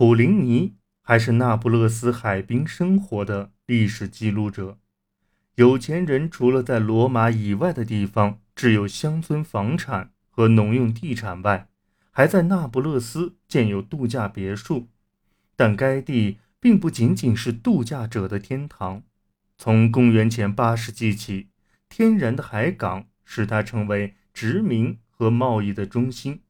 普林尼还是那不勒斯海滨生活的历史记录者。有钱人除了在罗马以外的地方置有乡村房产和农用地产外，还在那不勒斯建有度假别墅。但该地并不仅仅是度假者的天堂。从公元前八世纪起，天然的海港使它成为殖民和贸易的中心，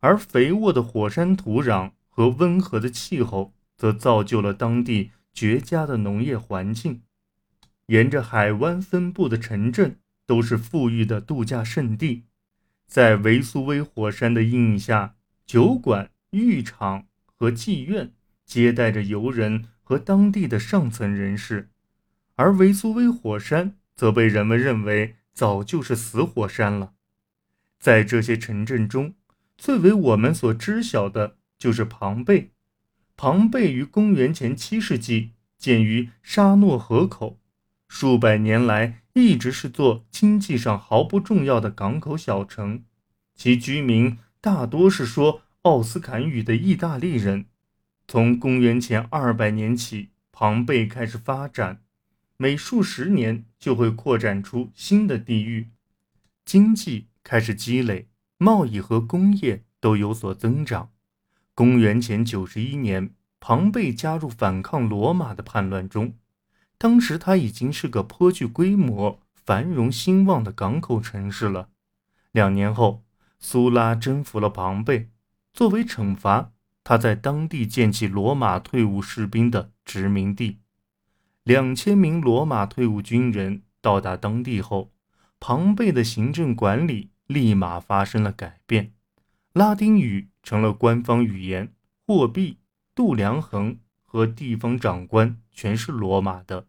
而肥沃的火山土壤和温和的气候则造就了当地绝佳的农业环境。沿着海湾分布的城镇都是富裕的度假胜地，在维苏威火山的阴影下，酒馆、浴场和妓院接待着游人和当地的上层人士，而维苏威火山则被人们认为早就是死火山了。在这些城镇中，最为我们所知晓的就是庞贝。庞贝于公元前七世纪建于沙诺河口。数百年来一直是座经济上毫不重要的港口小城，其居民大多是说奥斯坎语的意大利人。从公元前二百年起，庞贝开始发展，每数十年就会扩展出新的地域，经济开始积累，贸易和工业都有所增长。公元前九十一年，庞贝加入反抗罗马的叛乱中。当时，它已经是个颇具规模、繁荣兴旺的港口城市了。两年后，苏拉征服了庞贝，作为惩罚，他在当地建起罗马退伍士兵的殖民地。两千名罗马退伍军人到达当地后，庞贝的行政管理立马发生了改变，拉丁语成了官方语言，货币、度量衡。和地方长官全是罗马的，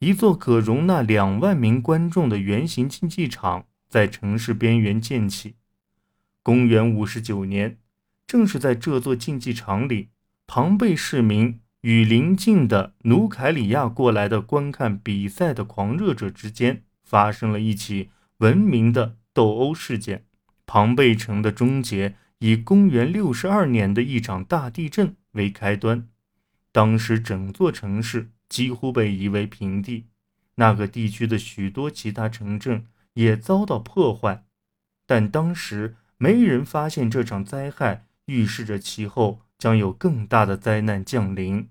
一座可容纳两万名观众的圆形竞技场在城市边缘建起。公元五十九年，正是在这座竞技场里，庞贝市民与邻近的努凯里亚过来的观看比赛的狂热者之间发生了一起闻名的斗殴事件。庞贝城的终结以公元六十二年的一场大地震为开端。当时，整座城市几乎被夷为平地，那个地区的许多其他城镇也遭到破坏。但当时没人发现这场灾害预示着其后将有更大的灾难降临。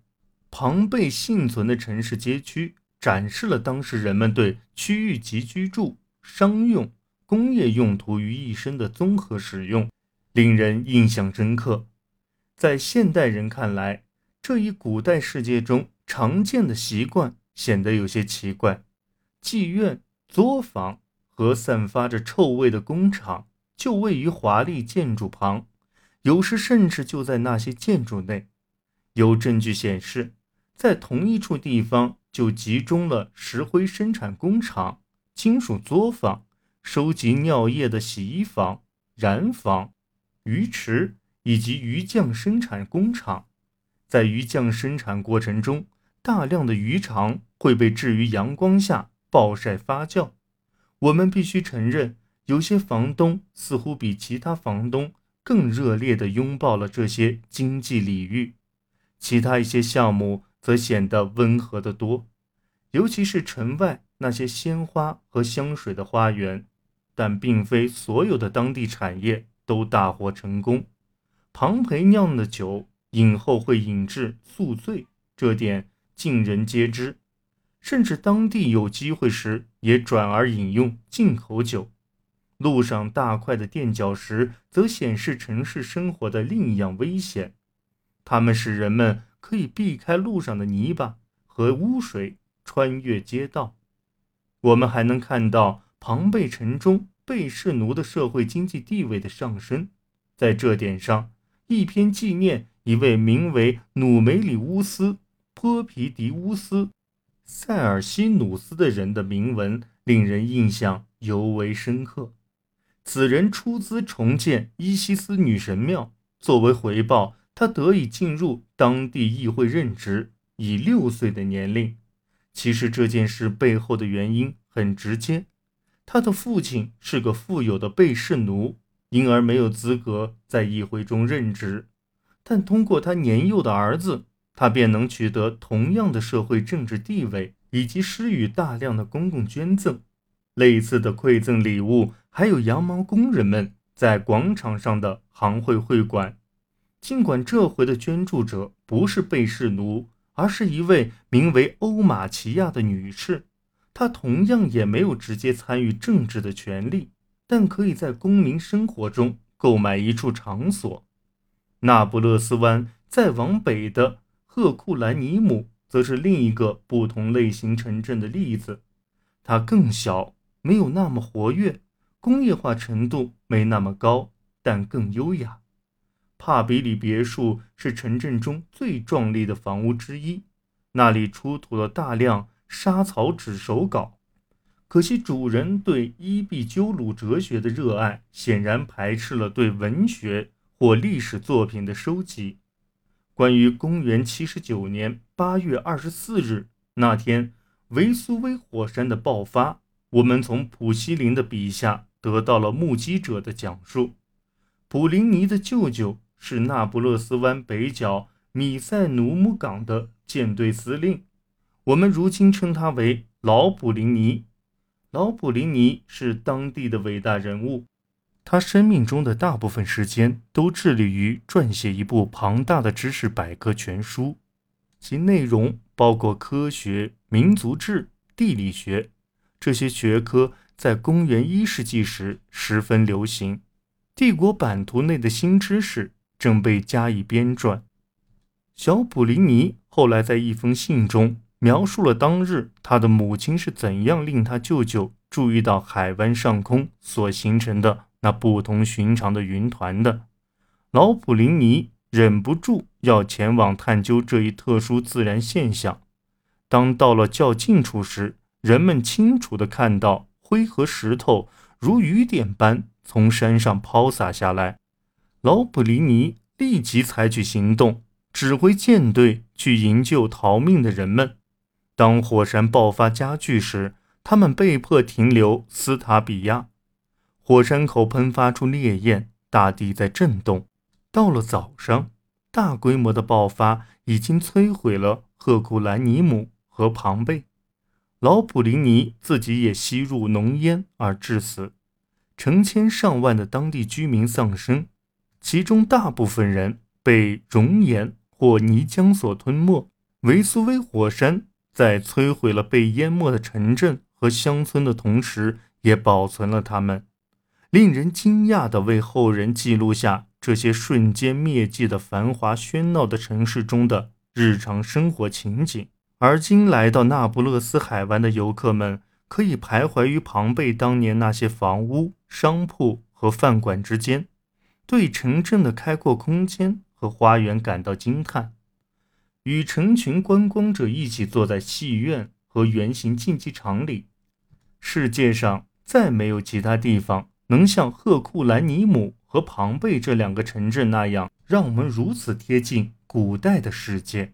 庞贝幸存的城市街区展示了当时人们对区域及居住、商用、工业用途于一身的综合使用，令人印象深刻。在现代人看来，这一古代世界中常见的习惯显得有些奇怪。妓院、作坊和散发着臭味的工厂就位于华丽建筑旁，有时甚至就在那些建筑内。有证据显示，在同一处地方就集中了石灰生产工厂、金属作坊、收集尿液的洗衣房、染坊、鱼池以及鱼酱生产工厂。在鱼酱生产过程中，大量的鱼肠会被置于阳光下暴晒发酵。我们必须承认，有些房东似乎比其他房东更热烈地拥抱了这些经济领域，其他一些项目则显得温和得多，尤其是城外那些鲜花和香水的花园。但并非所有的当地产业都大获成功。庞培酿的酒。饮后会引致宿醉，这点尽人皆知。甚至当地有机会时，也转而饮用进口酒。路上大块的垫脚石则显示城市生活的另一样危险：它们使人们可以避开路上的泥巴和污水，穿越街道。我们还能看到庞贝城中被氏奴的社会经济地位的上升。在这点上，一篇纪念。一位名为努梅里乌斯·波皮迪乌斯·塞尔西努斯的人的铭文令人印象尤为深刻。此人出资重建伊西斯女神庙，作为回报，他得以进入当地议会任职，以六岁的年龄。其实这件事背后的原因很直接：他的父亲是个富有的被试奴，因而没有资格在议会中任职。但通过他年幼的儿子，他便能取得同样的社会政治地位，以及施予大量的公共捐赠。类似的馈赠礼物，还有羊毛工人们在广场上的行会会馆。尽管这回的捐助者不是被氏奴，而是一位名为欧玛奇亚的女士，他同样也没有直接参与政治的权利，但可以在公民生活中购买一处场所。那不勒斯湾再往北的赫库兰尼姆，则是另一个不同类型城镇的例子，它更小。没有那么活跃，工业化程度没那么高，但更优雅。帕比里别墅是城镇中最壮丽的房屋之一，那里出土了大量沙草纸手稿。可惜主人对伊壁鸠鲁哲学的热爱，显然排斥了对文学或历史作品的收集。关于公元七十九年八月二十四日那天维苏威火山的爆发。我们从普希林的笔下得到了目击者的讲述。普林尼的舅舅是那不勒斯湾北角米塞努姆港的舰队司令，我们如今称他为老普林尼。老普林尼是当地的伟大人物，他生命中的大部分时间都致力于撰写一部庞大的知识百科全书，其内容包括科学、民族志、地理学。这些学科在公元一世纪时十分流行，帝国版图内的新知识正被加以编撰。小普林尼后来在一封信中描述了当日他的母亲是怎样令他舅舅注意到海湾上空所形成的那不同寻常的云团的。老普林尼忍不住要前往探究这一特殊自然现象。当到了较近处时，人们清楚地看到灰和石头如雨点般从山上抛洒下来。老普林尼立即采取行动，指挥舰队去营救逃命的人们。当火山爆发加剧时，他们被迫停留斯塔比亚。火山口喷发出烈焰，大地在震动。到了早上，大规模的爆发已经摧毁了赫库兰尼姆和庞贝。老普林尼自己也吸入浓烟而致死，成千上万的当地居民丧生，其中大部分人被熔岩或泥浆所吞没。维苏威火山在摧毁了被淹没的城镇和乡村的同时，也保存了他们，令人惊讶地为后人记录下这些瞬间灭迹的繁华喧闹的城市中的日常生活情景。而今来到那不勒斯海湾的游客们，可以徘徊于庞贝当年那些房屋、商铺和饭馆之间，对城镇的开阔空间和花园感到惊叹。与成群观光者一起坐在戏院和圆形竞技场里，世界上再没有其他地方能像赫库兰尼姆和庞贝这两个城镇那样，让我们如此贴近古代的世界。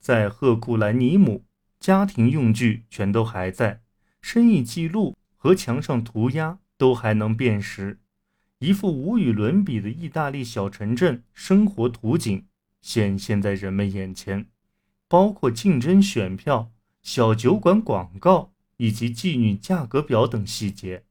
在赫库兰尼姆，家庭用具全都还在，生意记录和墙上涂鸦都还能辨识，一幅无与伦比的意大利小城镇生活图景显现在人们眼前，包括竞争选票、小酒馆广告以及妓女价格表等细节。